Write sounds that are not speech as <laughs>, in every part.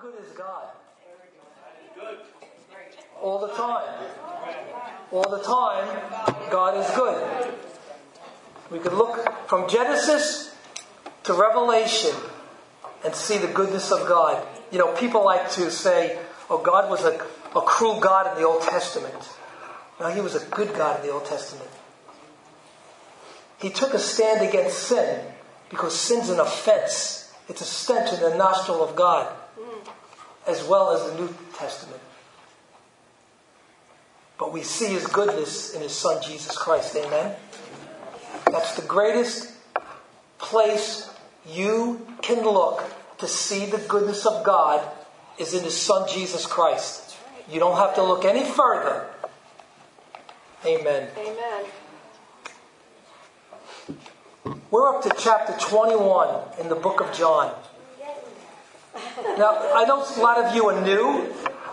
good is God? All the time. All the time, God is good. We could look from Genesis to Revelation and see the goodness of God. You know, people like to say, oh, God was a, a cruel God in the Old Testament. No, he was a good God in the Old Testament. He took a stand against sin because sin's an offense. It's a stench in the nostril of God, as well as the New Testament. But we see his goodness in his son Jesus Christ. Amen. That's the greatest place you can look to see the goodness of God is in his son Jesus Christ. You don't have to look any further. Amen. Amen. We're up to chapter 21 in the book of John. Now, I know a lot of you are new.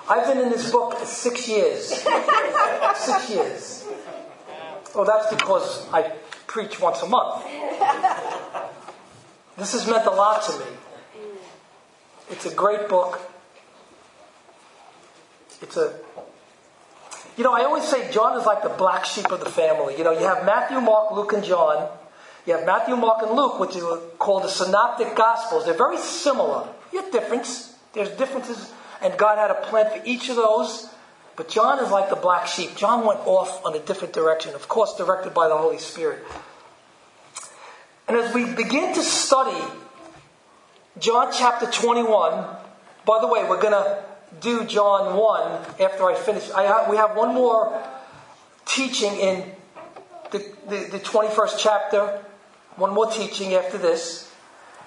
I've been in this book six years. Six years. Well, that's because I preach once a month. This has meant a lot to me. It's a great book. It's a. You know, I always say John is like the black sheep of the family. You know, you have Matthew, Mark, Luke, and John. You have Matthew, Mark, and Luke, which are called the Synoptic Gospels. They're very similar. Yet difference. There's differences, and God had a plan for each of those. But John is like the black sheep. John went off on a different direction, of course, directed by the Holy Spirit. And as we begin to study John chapter 21, by the way, we're going to do John 1 after I finish. I we have one more teaching in the, the, the 21st chapter, one more teaching after this.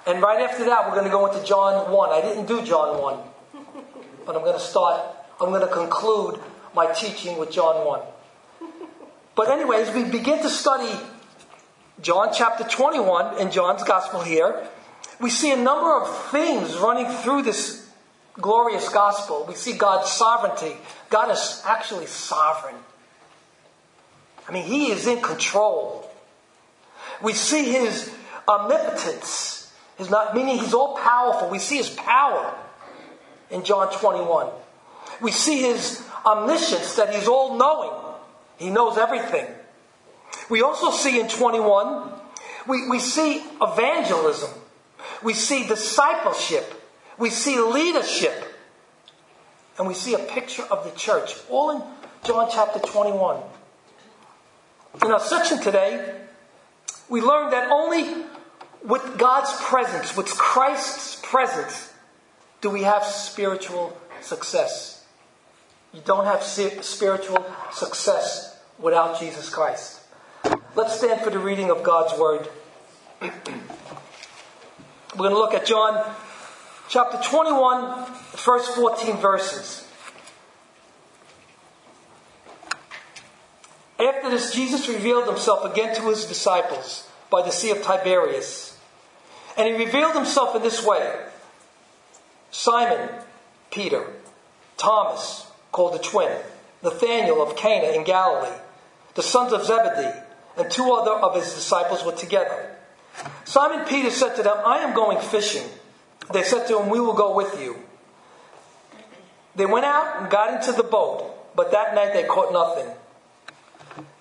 And right after that, we're going to go into John 1. I didn't do John 1, but I'm going to start, I'm going to conclude my teaching with John 1. But, anyways, we begin to study John chapter 21 in John's gospel here. We see a number of themes running through this glorious gospel. We see God's sovereignty. God is actually sovereign. I mean, He is in control. We see His omnipotence. His not, meaning He's all powerful. We see His power in John 21. We see His omniscience, that He's all knowing. He knows everything. We also see in 21, we, we see evangelism. We see discipleship. We see leadership. And we see a picture of the church, all in John chapter 21. In our section today, we learn that only with God's presence, with Christ's presence, do we have spiritual success. You don't have spiritual success without Jesus Christ. Let's stand for the reading of God's Word. <clears throat> We're going to look at John chapter 21, first 14 verses. After this, Jesus revealed himself again to his disciples by the Sea of Tiberias. And he revealed himself in this way Simon, Peter, Thomas, called the twin, Nathanael of Cana in Galilee, the sons of Zebedee, and two other of his disciples were together. Simon Peter said to them, I am going fishing. They said to him, We will go with you. They went out and got into the boat, but that night they caught nothing.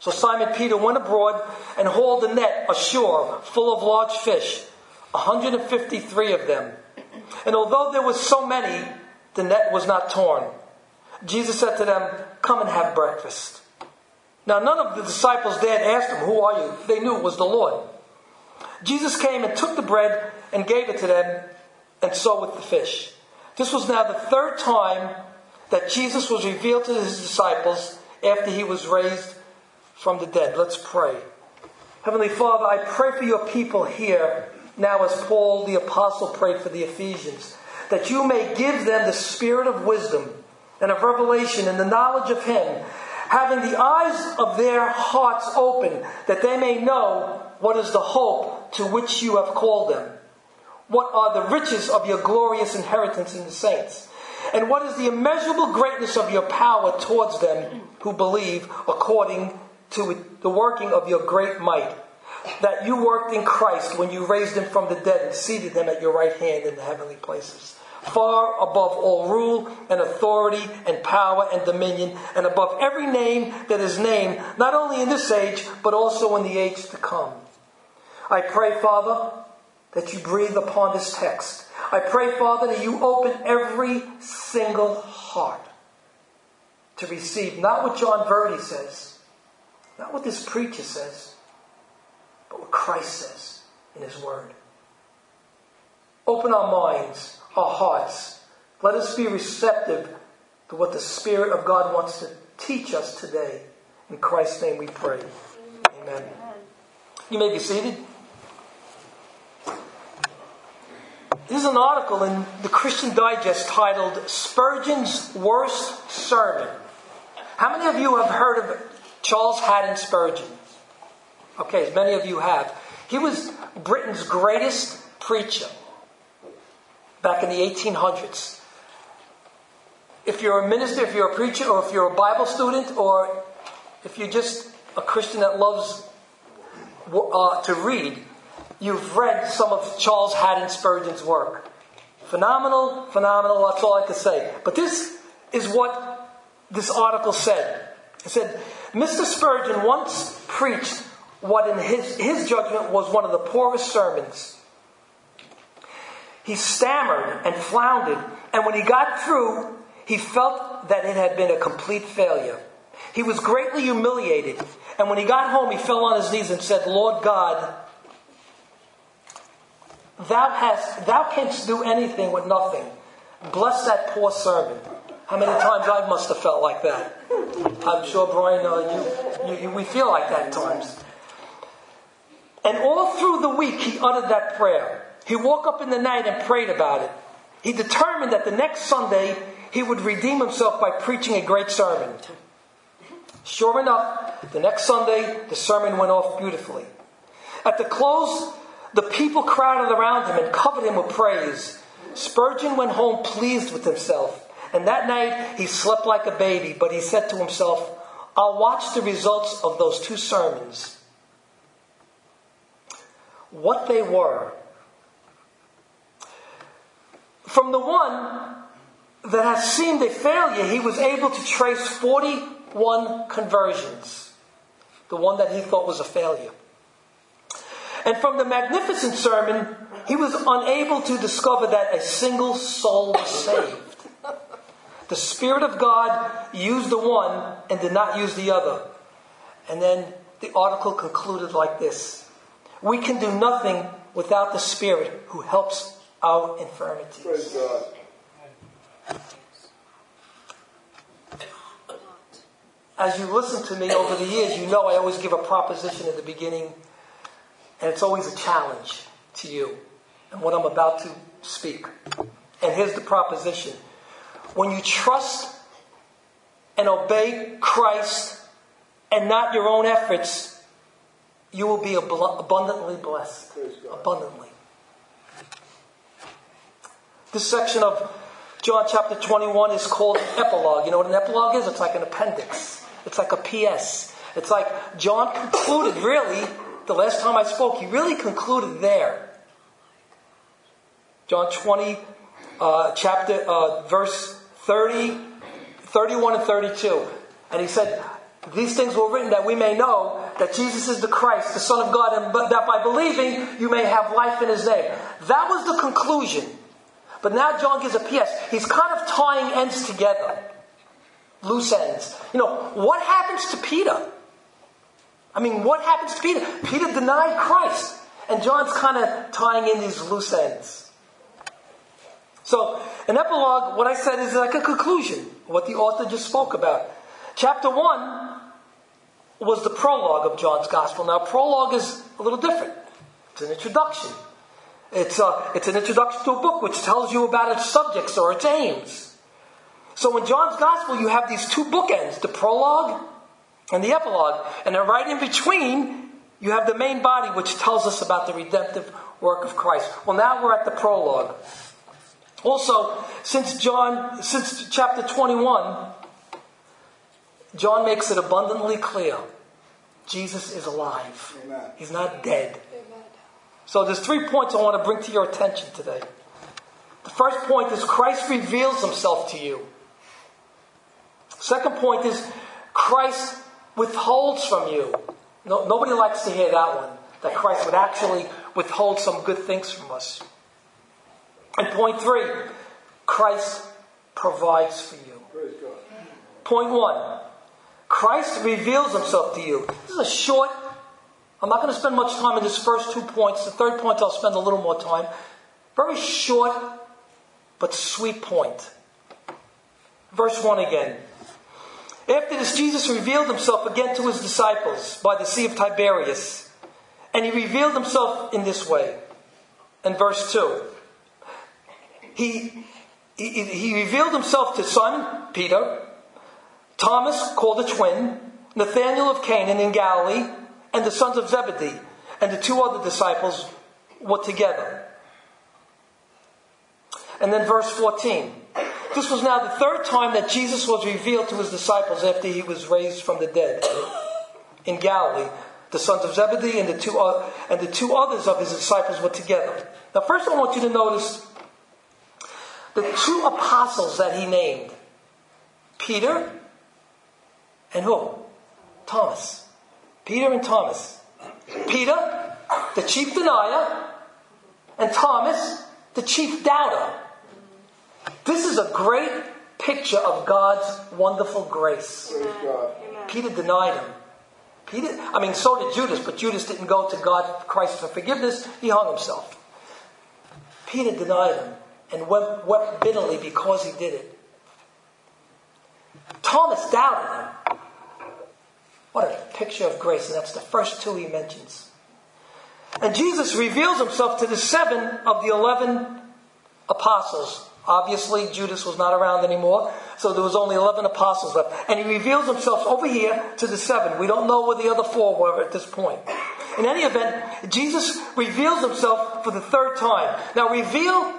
So Simon Peter went abroad and hauled the net ashore full of large fish, 153 of them. And although there were so many, the net was not torn. Jesus said to them, Come and have breakfast. Now, none of the disciples dared ask him, Who are you? They knew it was the Lord. Jesus came and took the bread and gave it to them, and so with the fish. This was now the third time that Jesus was revealed to his disciples after he was raised from the dead. Let's pray. Heavenly Father, I pray for your people here now as Paul the Apostle prayed for the Ephesians, that you may give them the spirit of wisdom and of revelation and the knowledge of Him, having the eyes of their hearts open, that they may know what is the hope to which you have called them, what are the riches of your glorious inheritance in the saints, and what is the immeasurable greatness of your power towards them who believe according to the working of your great might that you worked in Christ when you raised him from the dead and seated him at your right hand in the heavenly places. Far above all rule and authority and power and dominion, and above every name that is named, not only in this age, but also in the age to come. I pray, Father, that you breathe upon this text. I pray, Father, that you open every single heart to receive not what John Verdi says, not what this preacher says, but what Christ says in His Word. Open our minds, our hearts. Let us be receptive to what the Spirit of God wants to teach us today. In Christ's name we pray. Amen. You may be seated. This is an article in the Christian Digest titled Spurgeon's Worst Sermon. How many of you have heard of Charles Haddon Spurgeon? Okay, as many of you have. He was Britain's greatest preacher back in the 1800s. If you're a minister, if you're a preacher, or if you're a Bible student, or if you're just a Christian that loves uh, to read, you've read some of Charles Haddon Spurgeon's work. Phenomenal, phenomenal, that's all I can say. But this is what this article said. It said, Mr. Spurgeon once preached what in his, his judgment was one of the poorest sermons. He stammered and floundered, and when he got through, he felt that it had been a complete failure. He was greatly humiliated, and when he got home, he fell on his knees and said, Lord God, thou hast thou canst do anything with nothing. Bless that poor servant. How many times I must have felt like that? I'm sure, Brian, uh, you, you, we feel like that at times. And all through the week, he uttered that prayer. He woke up in the night and prayed about it. He determined that the next Sunday he would redeem himself by preaching a great sermon. Sure enough, the next Sunday, the sermon went off beautifully. At the close, the people crowded around him and covered him with praise. Spurgeon went home pleased with himself. And that night, he slept like a baby, but he said to himself, I'll watch the results of those two sermons what they were. From the one that has seemed a failure, he was able to trace 41 conversions. The one that he thought was a failure. And from the magnificent sermon, he was unable to discover that a single soul was saved. The Spirit of God used the one and did not use the other. And then the article concluded like this we can do nothing without the Spirit who helps our infirmities. Praise God. As you listen to me over the years, you know I always give a proposition at the beginning, and it's always a challenge to you and what I'm about to speak. And here's the proposition when you trust and obey Christ and not your own efforts, you will be abundantly blessed. Abundantly. This section of John chapter 21 is called epilogue. You know what an epilogue is? It's like an appendix. It's like a PS. It's like John concluded, really, the last time I spoke, he really concluded there. John 20, uh, chapter, uh, verse 30, 31 and 32. And he said, these things were written that we may know that Jesus is the Christ, the Son of God, and that by believing you may have life in his name. That was the conclusion. But now John gives a PS. He's kind of tying ends together. loose ends. You know, what happens to Peter? I mean, what happens to Peter? Peter denied Christ. And John's kind of tying in these loose ends. So, an epilogue, what I said is like a conclusion, what the author just spoke about. Chapter 1 was the prologue of John's Gospel. Now, prologue is a little different. It's an introduction. It's, a, uh, it's an introduction to a book which tells you about its subjects or its aims. So in John's Gospel, you have these two bookends, the prologue and the epilogue. And then right in between, you have the main body which tells us about the redemptive work of Christ. Well, now we're at the prologue. Also, since John, since chapter 21, John makes it abundantly clear Jesus is alive. Amen. He's not dead. Amen. So there's three points I want to bring to your attention today. The first point is Christ reveals himself to you. Second point is Christ withholds from you. No, nobody likes to hear that one, that Christ would actually withhold some good things from us. And point three, Christ provides for you. Point one, Christ reveals himself to you. This is a short, I'm not going to spend much time in these first two points. The third point, I'll spend a little more time. Very short, but sweet point. Verse 1 again. After this, Jesus revealed himself again to his disciples by the Sea of Tiberias. And he revealed himself in this way. In verse 2, he, he, he revealed himself to Simon Peter, Thomas, called a twin, Nathanael of Canaan in Galilee, and the sons of Zebedee, and the two other disciples were together. And then verse 14. This was now the third time that Jesus was revealed to his disciples after he was raised from the dead in Galilee. The sons of Zebedee and the two, and the two others of his disciples were together. Now, first, I want you to notice the two apostles that he named Peter and who? Thomas. Peter and Thomas. Peter, the chief denier, and Thomas, the chief doubter. This is a great picture of God's wonderful grace. Peter denied him. Peter, I mean, so did Judas, but Judas didn't go to God, Christ, for forgiveness. He hung himself. Peter denied him and wept, wept bitterly because he did it. Thomas doubted him. What a picture of grace, and that's the first two he mentions. And Jesus reveals himself to the seven of the eleven apostles. Obviously, Judas was not around anymore, so there was only 11 apostles left. And he reveals himself over here to the seven. We don't know where the other four were at this point. In any event, Jesus reveals himself for the third time. Now, reveal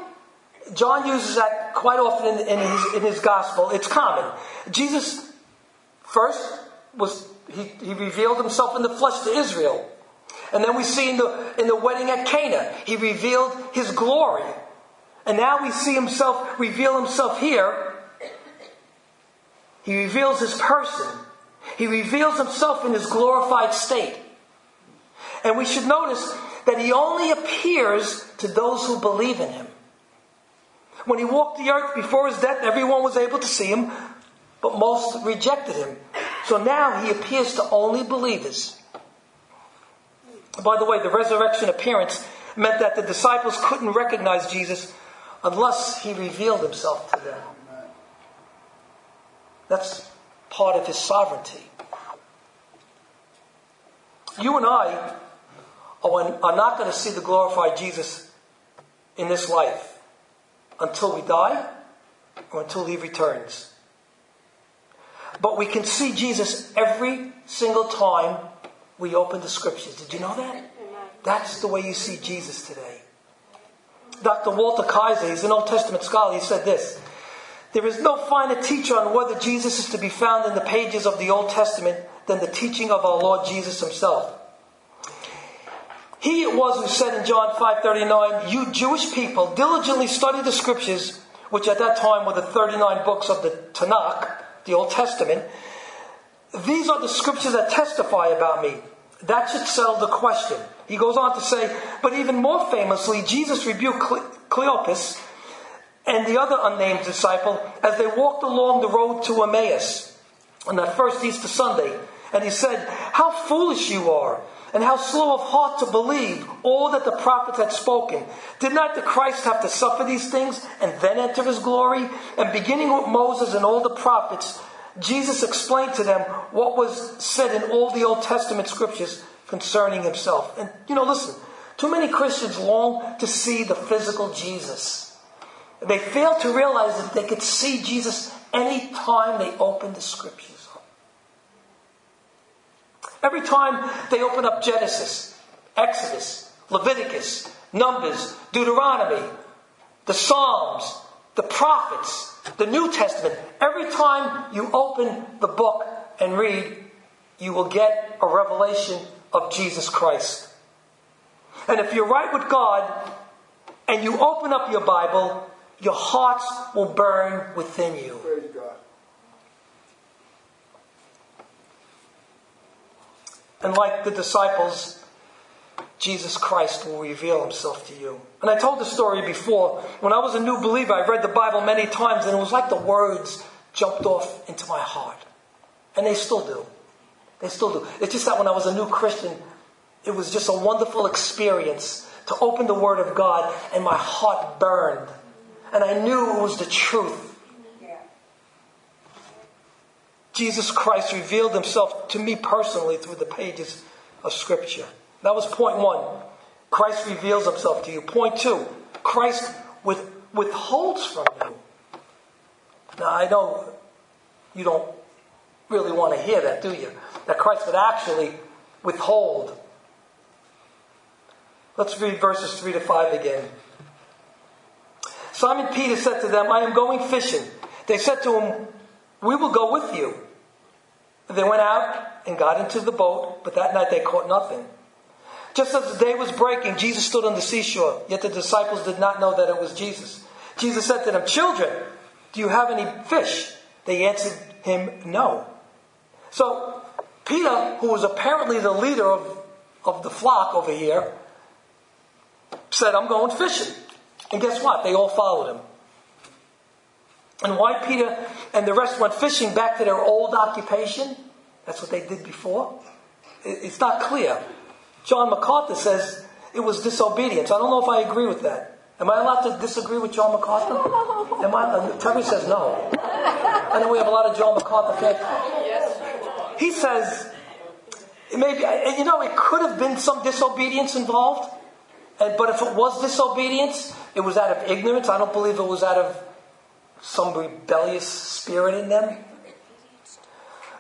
John uses that quite often in, in, his, in his gospel. It's common. Jesus first was he, he revealed himself in the flesh to Israel. And then we see in the, in the wedding at Cana, he revealed his glory. And now we see himself reveal himself here. He reveals his person. He reveals himself in his glorified state. And we should notice that he only appears to those who believe in him. When he walked the earth before his death, everyone was able to see him, but most rejected him. So now he appears to only believers. By the way, the resurrection appearance meant that the disciples couldn't recognize Jesus unless he revealed himself to them. That's part of his sovereignty. You and I are not going to see the glorified Jesus in this life until we die or until he returns. But we can see Jesus every single time we open the scriptures. Did you know that? That's the way you see Jesus today. Dr. Walter Kaiser, he's an Old Testament scholar, he said this There is no finer teacher on whether Jesus is to be found in the pages of the Old Testament than the teaching of our Lord Jesus himself. He it was who said in John 5:39, "You Jewish people diligently study the scriptures, which at that time were the 39 books of the Tanakh, the Old Testament. These are the scriptures that testify about me." That should settle the question. He goes on to say, but even more famously, Jesus rebuked Cleopas and the other unnamed disciple as they walked along the road to Emmaus on that first Easter Sunday. And he said, How foolish you are, and how slow of heart to believe all that the prophets had spoken. Did not the Christ have to suffer these things and then enter his glory? And beginning with Moses and all the prophets, Jesus explained to them what was said in all the Old Testament scriptures concerning himself. And, you know, listen, too many Christians long to see the physical Jesus. They fail to realize that they could see Jesus any time they open the scriptures. Every time they open up Genesis, Exodus, Leviticus, Numbers, Deuteronomy, the Psalms, the prophets, the New Testament, every time you open the book and read, you will get a revelation of Jesus Christ. And if you're right with God and you open up your Bible, your hearts will burn within you. Praise God. And like the disciples, Jesus Christ will reveal himself to you. And I told the story before. When I was a new believer, I read the Bible many times, and it was like the words jumped off into my heart. And they still do. They still do. It's just that when I was a new Christian, it was just a wonderful experience to open the Word of God, and my heart burned. And I knew it was the truth. Jesus Christ revealed himself to me personally through the pages of Scripture. That was point one. Christ reveals himself to you. Point two, Christ with, withholds from you. Now, I know you don't really want to hear that, do you? That Christ would actually withhold. Let's read verses 3 to 5 again. Simon Peter said to them, I am going fishing. They said to him, We will go with you. They went out and got into the boat, but that night they caught nothing. Just as the day was breaking, Jesus stood on the seashore, yet the disciples did not know that it was Jesus. Jesus said to them, Children, do you have any fish? They answered him, No. So, Peter, who was apparently the leader of, of the flock over here, said, I'm going fishing. And guess what? They all followed him. And why Peter and the rest went fishing back to their old occupation? That's what they did before. It's not clear. John MacArthur says it was disobedience. I don't know if I agree with that. Am I allowed to disagree with John MacArthur? Am I? Uh, Terry says no. I know we have a lot of John MacArthur fans. He says maybe you know it could have been some disobedience involved, but if it was disobedience, it was out of ignorance. I don't believe it was out of some rebellious spirit in them.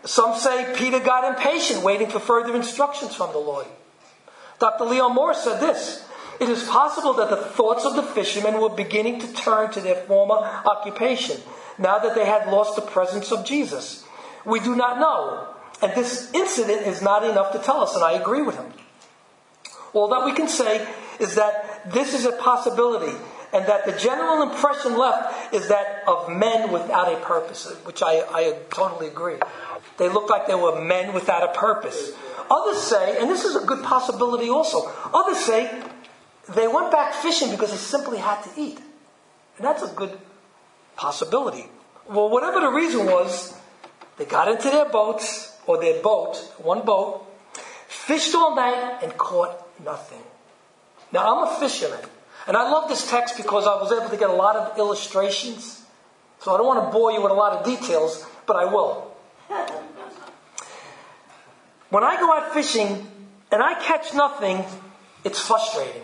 Some say Peter got impatient, waiting for further instructions from the Lord. Dr. Leon Morris said this It is possible that the thoughts of the fishermen were beginning to turn to their former occupation, now that they had lost the presence of Jesus. We do not know, and this incident is not enough to tell us, and I agree with him. All that we can say is that this is a possibility and that the general impression left is that of men without a purpose, which I, I totally agree. They looked like they were men without a purpose. Others say, and this is a good possibility also, others say they went back fishing because they simply had to eat. And that's a good possibility. Well, whatever the reason was, they got into their boats, or their boat, one boat, fished all night, and caught nothing. Now, I'm a fisherman. And I love this text because I was able to get a lot of illustrations. So I don't want to bore you with a lot of details, but I will. When I go out fishing and I catch nothing, it's frustrating.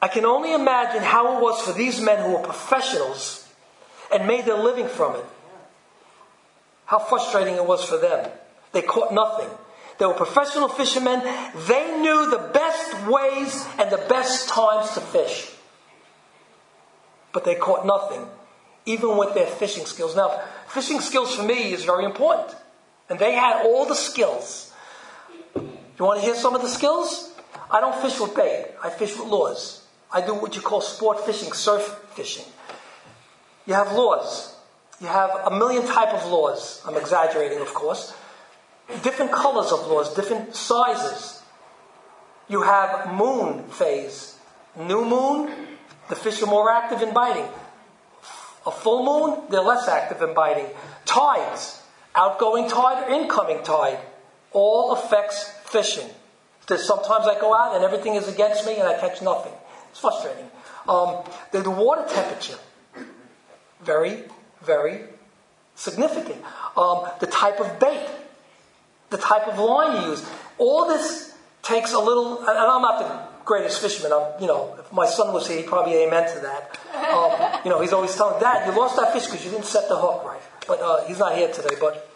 I can only imagine how it was for these men who were professionals and made their living from it. How frustrating it was for them. They caught nothing. They were professional fishermen. They knew the best ways and the best times to fish. But they caught nothing, even with their fishing skills. Now, fishing skills for me is very important. And they had all the skills. You want to hear some of the skills? I don't fish with bait. I fish with lures. I do what you call sport fishing, surf fishing. You have lures. You have a million type of lures. I'm exaggerating, of course different colors of lures, different sizes. You have moon phase, new moon, the fish are more active in biting. A full moon, they're less active in biting. Tides, outgoing tide or incoming tide, all affects fishing. There's sometimes I go out and everything is against me and I catch nothing. It's frustrating. Um, the, the water temperature, very, very significant. Um, the type of bait, the type of line you use. All this takes a little, and I'm not the greatest fisherman. I'm, you know, if my son was here, he'd probably amen to that. Um, you know, he's always telling Dad, you lost that fish because you didn't set the hook right. But uh, he's not here today, but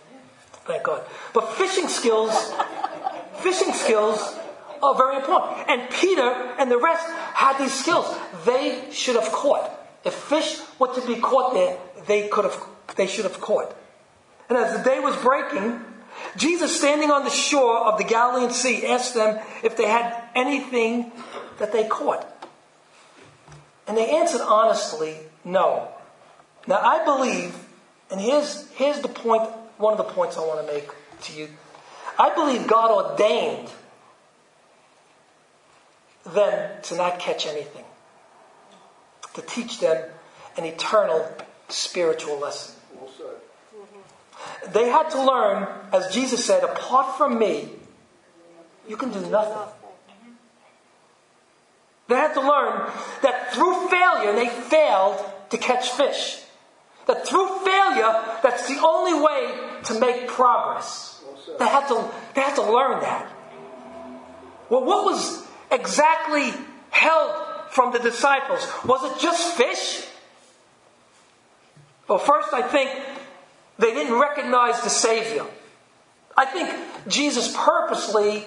thank God. But fishing skills, fishing skills are very important. And Peter and the rest had these skills. They should have caught. If fish were to be caught there, they could have, they should have caught. And as the day was breaking, Jesus, standing on the shore of the Galilean Sea, asked them if they had anything that they caught. And they answered honestly, no. Now, I believe, and here's, here's the point, one of the points I want to make to you. I believe God ordained them to not catch anything, to teach them an eternal spiritual lesson. Mm-hmm. They had to learn, as Jesus said, apart from me, you can do nothing. Mm-hmm. They had to learn that through failure, they failed to catch fish. That through failure, that's the only way to make progress. They had to, they had to learn that. Well, what was exactly held from the disciples? Was it just fish? Well, first, I think they didn't recognize the Savior. I think Jesus purposely,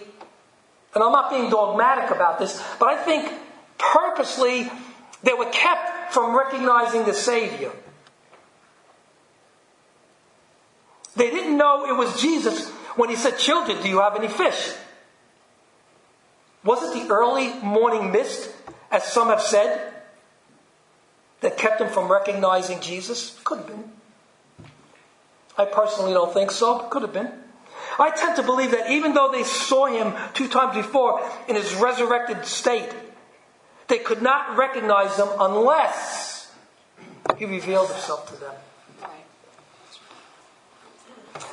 and I'm not being dogmatic about this, but I think purposely they were kept from recognizing the Savior. They didn't know it was Jesus when he said, Children, do you have any fish? Was it the early morning mist, as some have said, that kept them from recognizing Jesus? Could have been. I personally don't think so, could have been. I tend to believe that even though they saw him two times before in his resurrected state, they could not recognize him unless he revealed himself to them.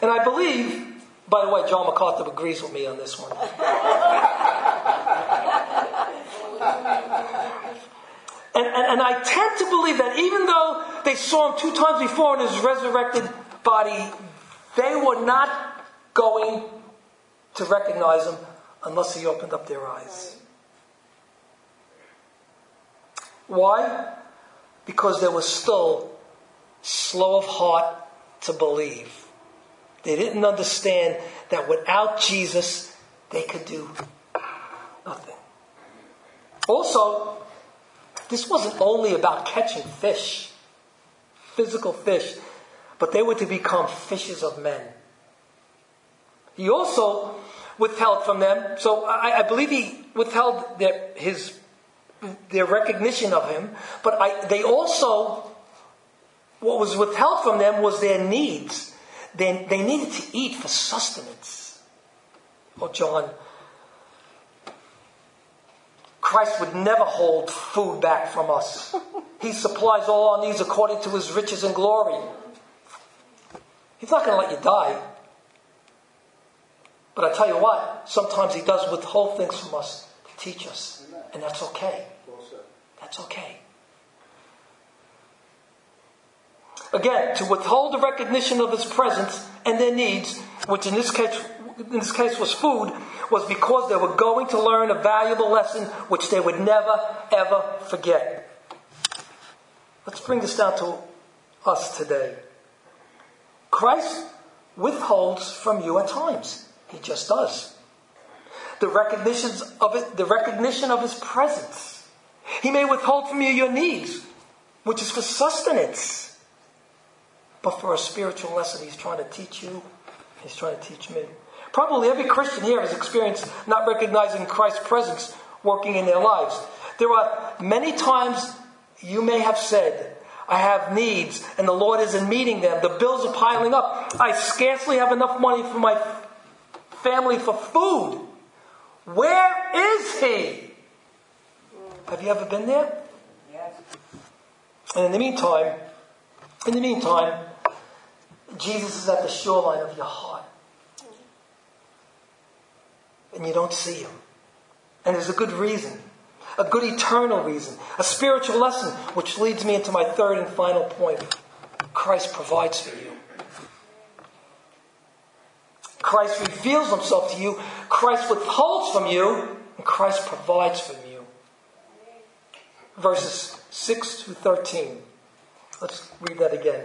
And I believe, by the way, John MacArthur agrees with me on this one. and, and, and I tend to believe that even though they saw him two times before in his resurrected body, they were not going to recognize him unless he opened up their eyes. Why? Because they were still slow of heart to believe. They didn't understand that without Jesus, they could do nothing. Also, this wasn't only about catching fish, physical fish but they were to become fishes of men. He also withheld from them, so I, I believe he withheld their, his, their recognition of him, but I, they also, what was withheld from them was their needs. They, they needed to eat for sustenance. Oh, John, Christ would never hold food back from us. <laughs> He supplies all our needs according to his riches and glory. He's not going to let you die. But I tell you what, sometimes He does withhold things from us to teach us. And that's okay. That's okay. Again, to withhold the recognition of His presence and their needs, which in this case, in this case was food, was because they were going to learn a valuable lesson which they would never, ever forget. Let's bring this down to us today. Christ withholds from you at times. He just does. The recognition of it, the recognition of his presence. He may withhold from you your needs, which is for sustenance. But for a spiritual lesson, he's trying to teach you, he's trying to teach me. Probably every Christian here has experienced not recognizing Christ's presence working in their lives. There are many times you may have said, I have needs and the Lord isn't meeting them. The bills are piling up. I scarcely have enough money for my family for food. Where is He? Have you ever been there? Yes. And in the meantime, in the meantime, Jesus is at the shoreline of your heart. And you don't see him. And there's a good reason, a good eternal reason, a spiritual lesson, which leads me into my third and final point. Christ provides for you. Christ reveals himself to you. Christ withholds from you. And Christ provides for you. Verses 6 to 13. Let's read that again.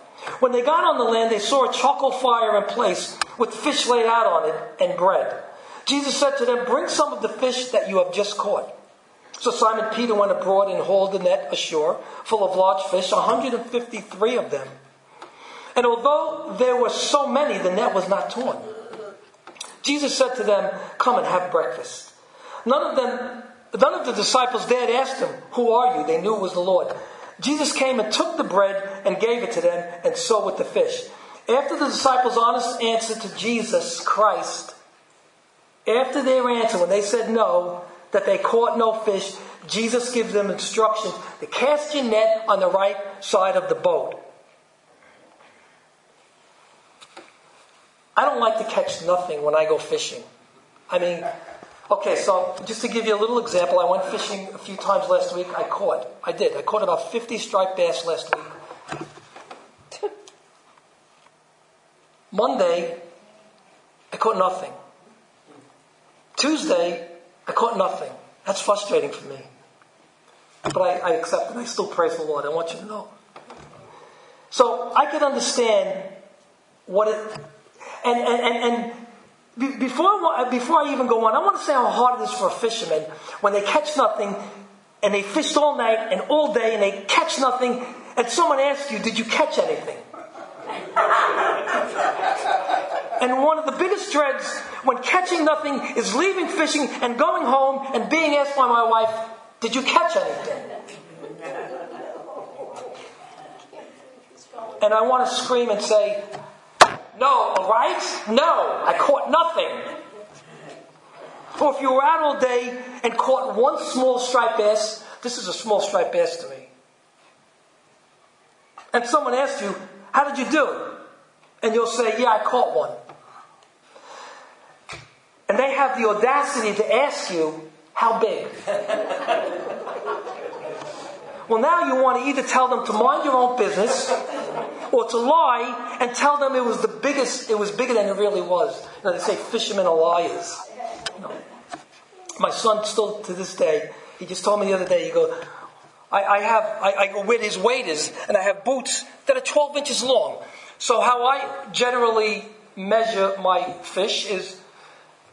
When they got on the land, they saw a charcoal fire in place, with fish laid out on it, and bread. Jesus said to them, Bring some of the fish that you have just caught. So Simon Peter went abroad and hauled the net ashore, full of large fish, 153 of them. And although there were so many, the net was not torn. Jesus said to them, Come and have breakfast. None of them, none of the disciples dared ask him, Who are you? They knew it was the Lord. Jesus came and took the bread and gave it to them, and so with the fish. After the disciples' honest answer to Jesus Christ, after their answer, when they said no, that they caught no fish, Jesus gives them instructions to cast your net on the right side of the boat. I don't like to catch nothing when I go fishing. I mean, okay, so just to give you a little example, I went fishing a few times last week. I caught, I did, I caught about 50 striped bass last week. Monday, I caught nothing. Tuesday, I caught nothing. That's frustrating for me. But I, I accept it. I still praise the Lord. I want you to know. So I could understand what it. And, and, and, and before, before I even go on, I want to say how hard it is for a fisherman when they catch nothing and they fished all night and all day and they catch nothing and someone asks you, Did you catch anything? <laughs> And one of the biggest dreads when catching nothing is leaving fishing and going home and being asked by my wife, Did you catch anything? And I want to scream and say, No, all right? No, I caught nothing. Or if you were out all day and caught one small striped bass, this is a small striped bass to me. And someone asked you, How did you do? And you'll say, Yeah, I caught one. And they have the audacity to ask you, how big? <laughs> well, now you want to either tell them to mind your own business or to lie and tell them it was the biggest, it was bigger than it really was. You know, they say fishermen are liars. My son still to this day, he just told me the other day, he goes, I, I have, I, I go where his weight is, and I have boots that are 12 inches long. So how I generally measure my fish is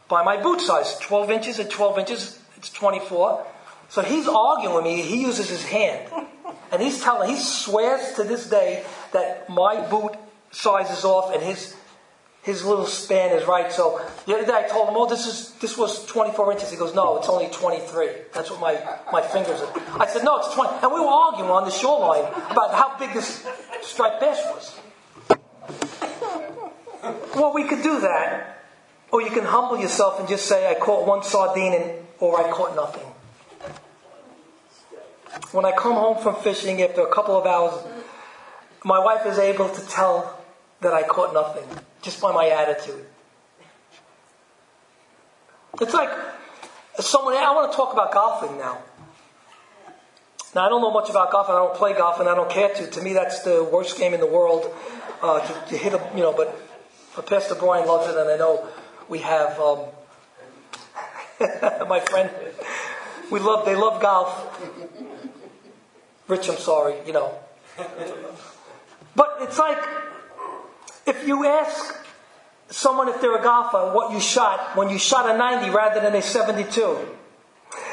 by my boot size. 12 inches at 12 inches, it's 24. So he's arguing with me. He uses his hand. And he's telling, he swears to this day that my boot size is off and his his little span is right. So the other day I told him, oh, this is this was 24 inches. He goes, no, it's only 23. That's what my, my fingers are. I said, no, it's 20. And we were arguing on the shoreline about how big this striped bass was. Well, we could do that. Or you can humble yourself and just say, I caught one sardine and, or I caught nothing. When I come home from fishing after a couple of hours, my wife is able to tell that I caught nothing just by my attitude. It's like someone, I want to talk about golfing now. Now, I don't know much about golf, and I don't play golf, and I don't care to. To me, that's the worst game in the world uh, to, to, hit a, you know, but, Pastor Brian loves it, and I know we have um, <laughs> my friend. We love. They love golf. Rich, I'm sorry. You know. But it's like if you ask someone if they're a golfer what you shot when you shot a 90 rather than a 72.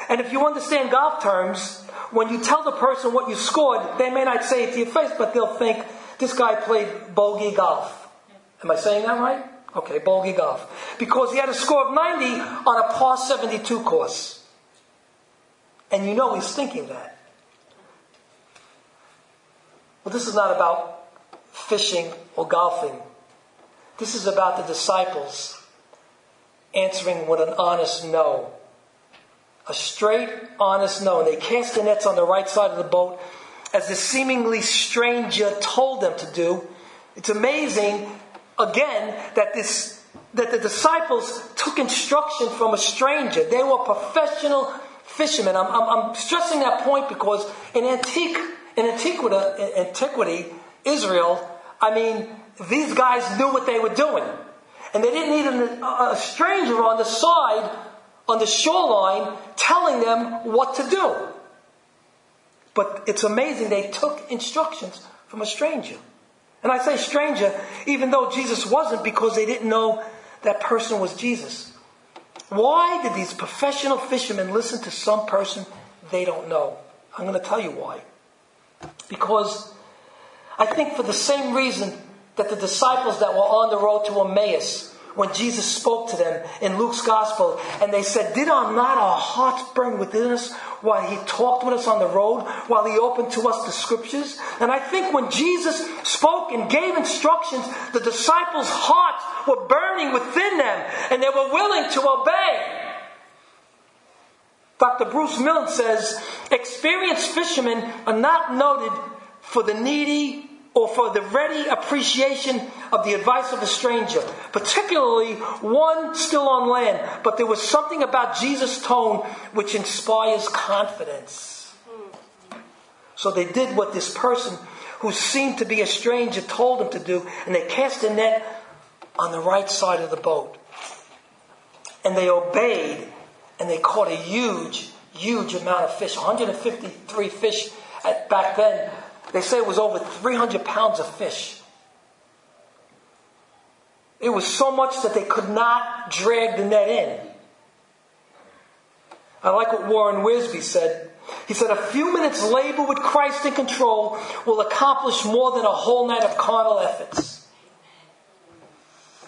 And if you understand golf terms, when you tell the person what you scored, they may not say it to your face, but they'll think, this guy played bogey golf. Am I saying that right? Okay, bogey golf. Because he had a score of 90 on a par 72 course. And you know he's thinking that. Well, this is not about fishing or golfing. This is about the disciples answering with an honest no. A straight, honest no. And they cast the nets on the right side of the boat as the seemingly stranger told them to do. It's amazing, again, that this that the disciples took instruction from a stranger. They were professional fishermen. I'm, I'm, I'm stressing that point because in antique in antiquity, antiquity, Israel, I mean, these guys knew what they were doing. And they didn't need a, a stranger on the side, on the shoreline, telling them what to do. But it's amazing they took instructions from a stranger. And I say stranger, even though Jesus wasn't, because they didn't know that person was Jesus. Why did these professional fishermen listen to some person they don't know? I'm going to tell you why. Because I think for the same reason that the disciples that were on the road to Emmaus, when Jesus spoke to them in Luke's gospel, and they said, Did our not our hearts burn within us while he talked with us on the road, while he opened to us the scriptures? And I think when Jesus spoke and gave instructions, the disciples' hearts were burning within them, and they were willing to obey. Dr. Bruce Milne says experienced fishermen are not noted for the needy or for the ready appreciation of the advice of a stranger, particularly one still on land. But there was something about Jesus' tone which inspires confidence. So they did what this person who seemed to be a stranger told them to do, and they cast a net on the right side of the boat. And they obeyed, and they caught a huge, huge amount of fish 153 fish at, back then they say it was over 300 pounds of fish. It was so much that they could not drag the net in. I like what Warren Wiersbe said. He said, A few minutes labor with Christ in control will accomplish more than a whole night of carnal efforts.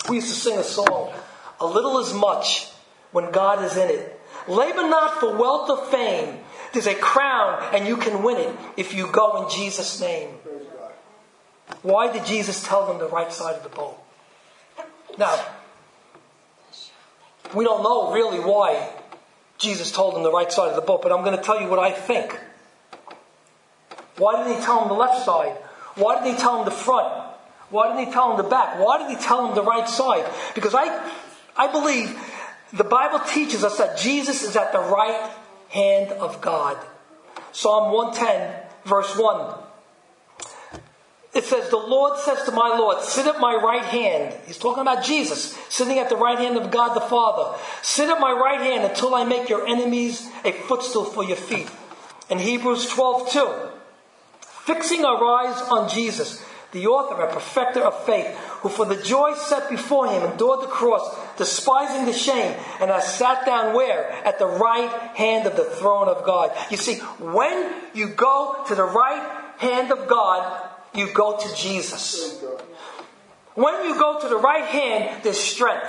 We used to sing a song, A Little is Much when God is in it. Labor not for wealth or fame, there's a crown, and you can win it if you go in Jesus' name. Why did Jesus tell them the right side of the boat? Now, we don't know really why Jesus told them the right side of the boat, but I'm going to tell you what I think. Why did he tell them the left side? Why did he tell them the front? Why did he tell them the back? Why did he tell them the right side? Because I, I believe the Bible teaches us that Jesus is at the right hand of God. Psalm 110, verse 1. It says, The Lord says to my Lord, Sit at my right hand. He's talking about Jesus, sitting at the right hand of God the Father. Sit at my right hand until I make your enemies a footstool for your feet. In Hebrews 12, 2. Fixing our eyes on Jesus, the author and perfecter of faith, who for the joy set before him endured the cross, despising the shame, and has sat down where? At the right hand of the throne of God. You see, when you go to the right hand of God, you go to Jesus. When you go to the right hand, there's strength.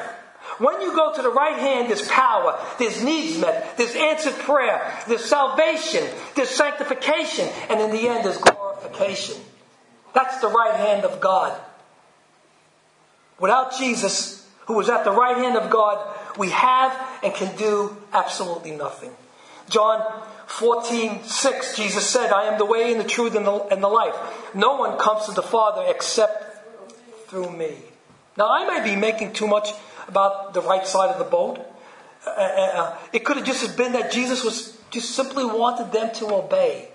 When you go to the right hand, there's power, there's needs met, there's answered prayer, there's salvation, there's sanctification, and in the end, there's glorification. That's the right hand of God. Without Jesus, who was at the right hand of God, we have and can do absolutely nothing. John 14, 6, Jesus said, I am the way and the truth and the, and the life. No one comes to the Father except through me. Now, I may be making too much about the right side of the boat. Uh, uh, uh it could have just been that Jesus was just simply wanted them to obey.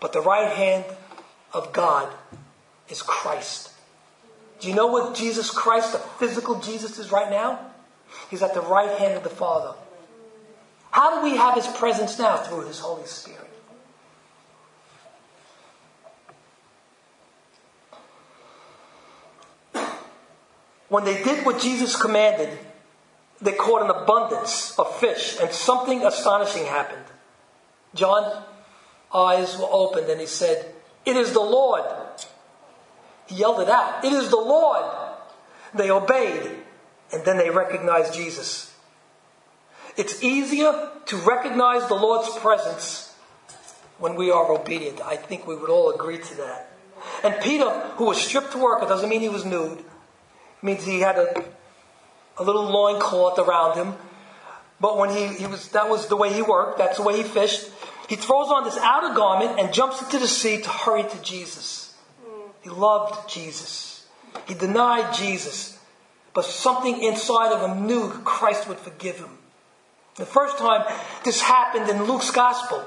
But the right hand of God is Christ. Do you know what Jesus Christ, the physical Jesus, is right now? He's at the right hand of the Father. How do we have his presence now? Through his Holy Spirit. When they did what Jesus commanded, they caught an abundance of fish, and something astonishing happened. John's eyes were opened and he said, It is the Lord. He yelled it out, It is the Lord. They obeyed and then they recognized Jesus. It's easier to recognize the Lord's presence when we are obedient. I think we would all agree to that. And Peter, who was stripped to work, it doesn't mean he was nude. It means he had a, a little loincloth around him. But when he, he was, that was the way he worked, that's the way he fished. He throws on this outer garment and jumps into the sea to hurry to Jesus. He loved Jesus. He denied Jesus. But something inside of him knew Christ would forgive him. The first time this happened in Luke's gospel,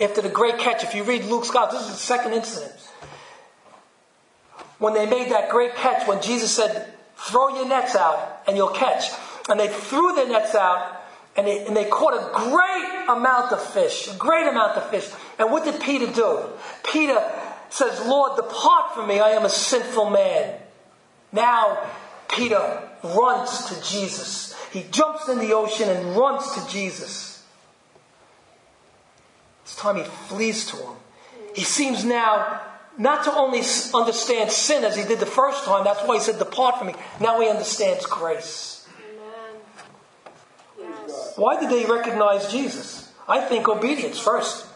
after the great catch, if you read Luke's gospel, this is the second incident. When they made that great catch, when Jesus said, throw your nets out and you'll catch. And they threw their nets out and they, and they caught a great amount of fish, a great amount of fish. And what did Peter do? Peter says, Lord, depart from me, I am a sinful man. Now, Peter runs to Jesus. He jumps in the ocean and runs to Jesus. This time he flees to him. He seems now not to only understand sin as he did the first time, that's why he said, Depart from me. Now he understands grace. Why did they recognize Jesus? I think obedience first.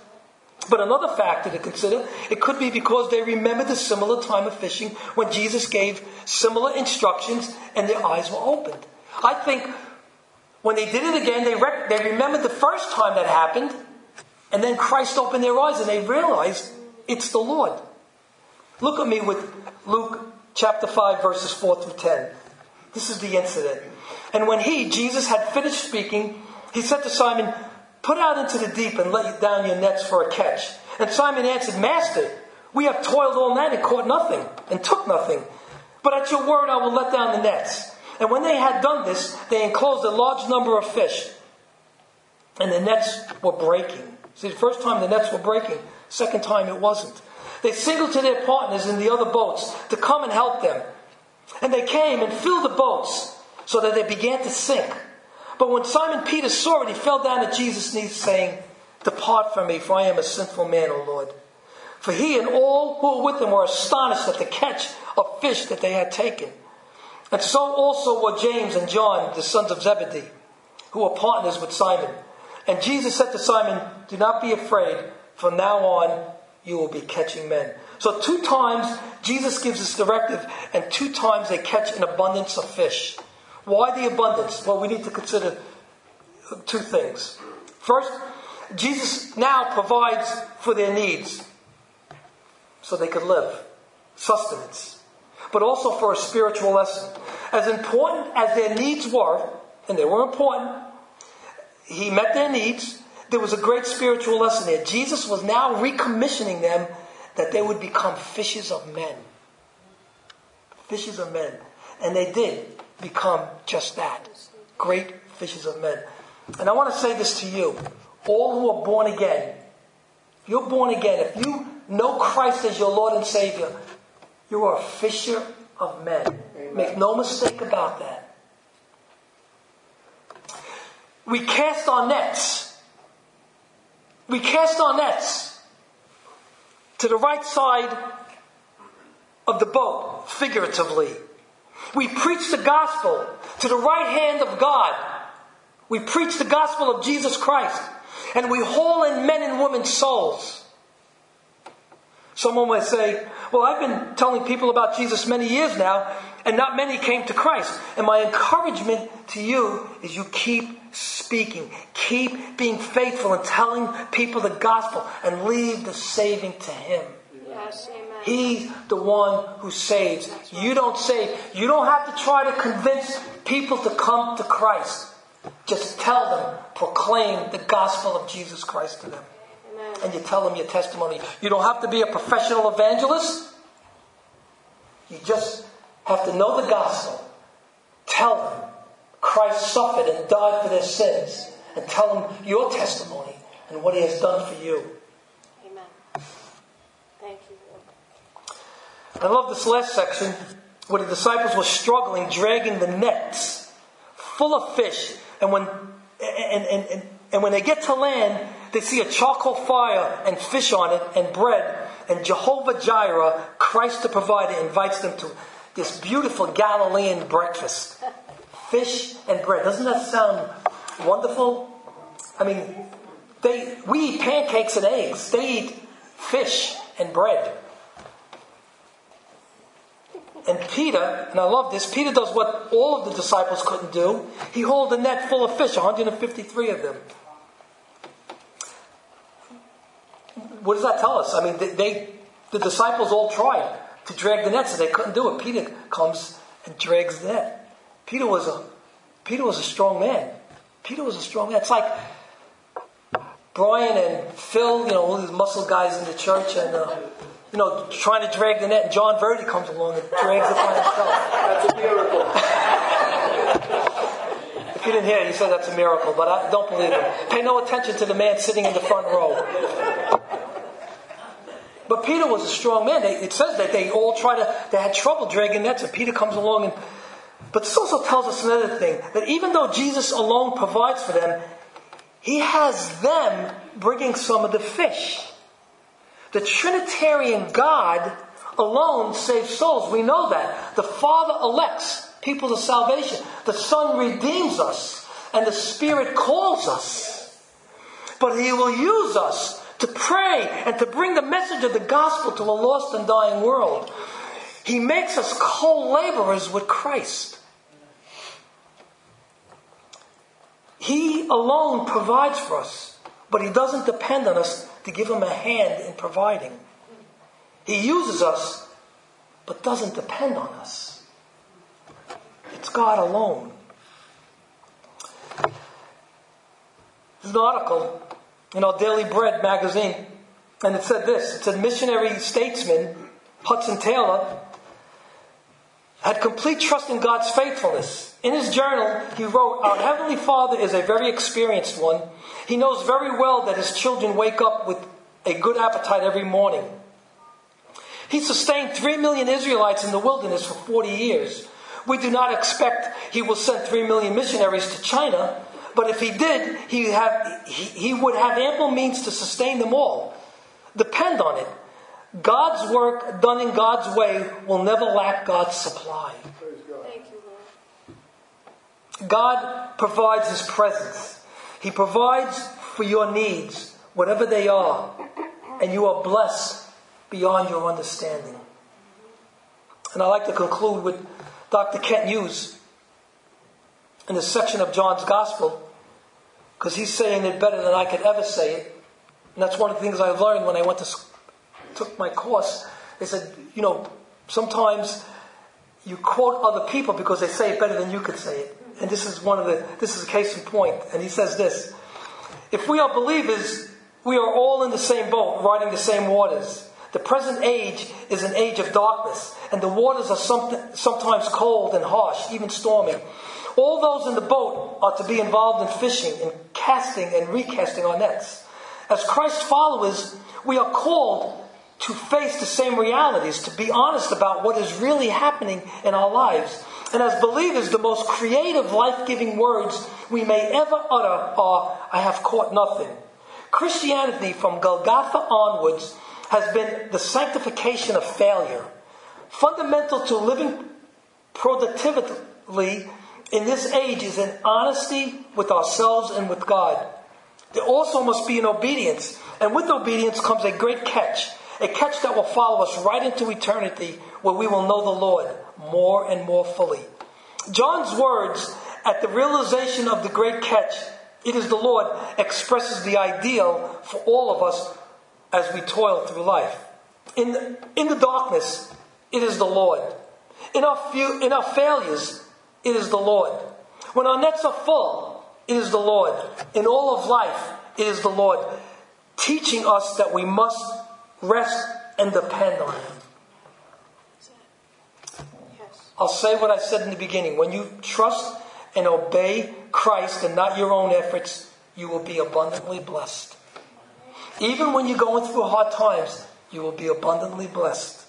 But another factor to consider, it could be because they remembered the similar time of fishing when Jesus gave similar instructions and their eyes were opened. I think when they did it again, they, rec- they remembered the first time that happened, and then Christ opened their eyes and they realized it's the Lord. Look at me with Luke chapter 5, verses 4 through 10. This is the incident. And when he, Jesus, had finished speaking, he said to Simon, Put out into the deep and let down your nets for a catch. And Simon answered, Master, we have toiled all night and caught nothing, and took nothing. But at your word I will let down the nets. And when they had done this, they enclosed a large number of fish. And the nets were breaking. See, the first time the nets were breaking, second time it wasn't. They signaled to their partners in the other boats to come and help them. And they came and filled the boats so that they began to sink. But when Simon Peter saw it, he fell down at Jesus' knees, saying, Depart from me, for I am a sinful man, O Lord. For he and all who were with him were astonished at the catch of fish that they had taken. And so also were James and John, the sons of Zebedee, who were partners with Simon. And Jesus said to Simon, Do not be afraid. From now on, you will be catching men. So two times Jesus gives this directive, and two times they catch an abundance of fish. Why the abundance? Well, we need to consider two things. First, Jesus now provides for their needs so they could live, sustenance, but also for a spiritual lesson. As important as their needs were, and they were important, he met their needs. There was a great spiritual lesson there. Jesus was now recommissioning them that they would become fishes of men. Fishes of men. And they did become just that great fishers of men. And I want to say this to you all who are born again. If you're born again, if you know Christ as your Lord and Savior, you are a fisher of men. Amen. Make no mistake about that. We cast our nets. We cast our nets to the right side of the boat, figuratively. We preach the gospel to the right hand of God. We preach the gospel of Jesus Christ. And we haul in men and women's souls. Someone might say, Well, I've been telling people about Jesus many years now, and not many came to Christ. And my encouragement to you is you keep speaking, keep being faithful and telling people the gospel, and leave the saving to Him. Yes, He's the one who saves. You don't save. You don't have to try to convince people to come to Christ. Just tell them, proclaim the gospel of Jesus Christ to them. Amen. And you tell them your testimony. You don't have to be a professional evangelist. You just have to know the gospel. Tell them Christ suffered and died for their sins. And tell them your testimony and what he has done for you. I love this last section where the disciples were struggling, dragging the nets full of fish. And when and, and, and, And when they get to land, they see a charcoal fire and fish on it and bread. And Jehovah Jireh, Christ the provider, invites them to this beautiful Galilean breakfast. Fish and bread. Doesn't that sound wonderful? I mean, they, we eat pancakes and eggs. They eat fish and bread. And Peter, and I love this, Peter does what all of the disciples couldn't do. He holds a net full of fish, 153 of them. What does that tell us? I mean, they, they the disciples all tried to drag the nets, and they couldn't do it. Peter comes and drags the net. Peter was a Peter was a strong man. Peter was a strong man. It's like Brian and Phil, you know, all these muscle guys in the church, and uh, you know, trying to drag the net, and John Verdi comes along and drags it by himself. That's a miracle. <laughs> if you didn't hear it, he said that's a miracle, but I don't believe him. Pay no attention to the man sitting in the front row. But Peter was a strong man. They, it says that they all tried to, they had trouble dragging nets, and Peter comes along and. But this also tells us another thing that even though Jesus alone provides for them, he has them bringing some of the fish. The Trinitarian God alone saves souls. We know that. The Father elects people to salvation. The Son redeems us. And the Spirit calls us. But He will use us to pray and to bring the message of the gospel to a lost and dying world. He makes us co laborers with Christ. He alone provides for us, but He doesn't depend on us to give Him a hand in providing. He uses us, but doesn't depend on us. It's God alone. There's an article in our Daily Bread magazine, and it said this it said, missionary statesman Hudson Taylor had complete trust in God's faithfulness. In his journal, he wrote, Our Heavenly Father is a very experienced one. He knows very well that his children wake up with a good appetite every morning. He sustained three million Israelites in the wilderness for 40 years. We do not expect he will send three million missionaries to China, but if he did, he, have, he, he would have ample means to sustain them all. Depend on it. God's work done in God's way will never lack God's supply. Thank you, Lord. God provides His presence. He provides for your needs, whatever they are, and you are blessed beyond your understanding. And I'd like to conclude with Dr. Kent Hughes in the section of John's Gospel because he's saying it better than I could ever say it. And that's one of the things I learned when I went to took my course. They said, you know, sometimes you quote other people because they say it better than you could say it. And this is one of the this is a case in point. And he says this: If we are believers, we are all in the same boat, riding the same waters. The present age is an age of darkness, and the waters are sometimes cold and harsh, even stormy. All those in the boat are to be involved in fishing and casting and recasting our nets. As Christ's followers, we are called to face the same realities, to be honest about what is really happening in our lives. And as believers, the most creative, life giving words we may ever utter are, I have caught nothing. Christianity, from Golgotha onwards, has been the sanctification of failure. Fundamental to living productively in this age is an honesty with ourselves and with God. There also must be an obedience, and with obedience comes a great catch, a catch that will follow us right into eternity where we will know the Lord more and more fully. John's words at the realization of the great catch, it is the Lord, expresses the ideal for all of us as we toil through life. In the, in the darkness, it is the Lord. In our, few, in our failures, it is the Lord. When our nets are full, it is the Lord. In all of life, it is the Lord, teaching us that we must rest and depend on Him. I'll say what I said in the beginning. When you trust and obey Christ and not your own efforts, you will be abundantly blessed. Even when you're going through hard times, you will be abundantly blessed.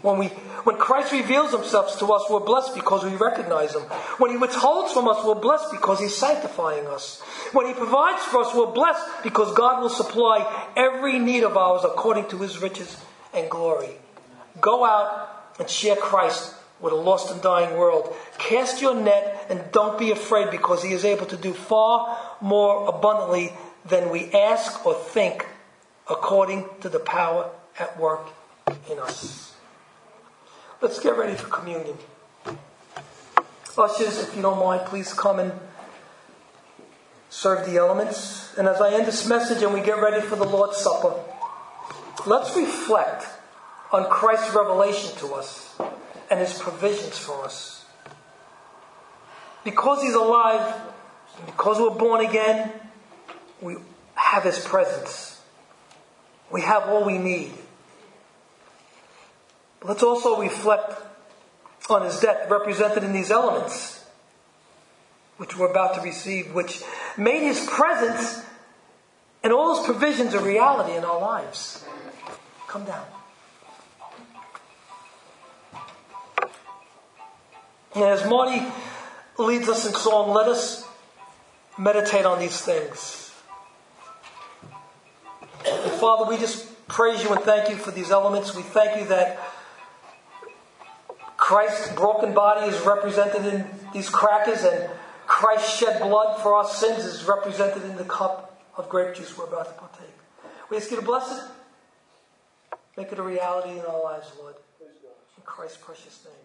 When, we, when Christ reveals himself to us, we're blessed because we recognize him. When he withholds from us, we're blessed because he's sanctifying us. When he provides for us, we're blessed because God will supply every need of ours according to his riches and glory. Go out and share Christ with a lost and dying world. Cast your net and don't be afraid because he is able to do far more abundantly than we ask or think according to the power at work in us. Let's get ready for communion. Ushers, if you don't mind, please come and serve the elements. And as I end this message and we get ready for the Lord's Supper, let's reflect on Christ's revelation to us and his provisions for us. Because he's alive, because we're born again, we have his presence. We have all we need. Let's also reflect on his death represented in these elements, which we're about to receive, which made his presence and all his provisions a reality in our lives. Come down. As Marty leads us in song, let us meditate on these things. And Father, we just praise you and thank you for these elements. We thank you that Christ's broken body is represented in these crackers, and Christ's shed blood for our sins is represented in the cup of grape juice we're about to partake. We ask you to bless it, make it a reality in our lives, Lord. In Christ's precious name.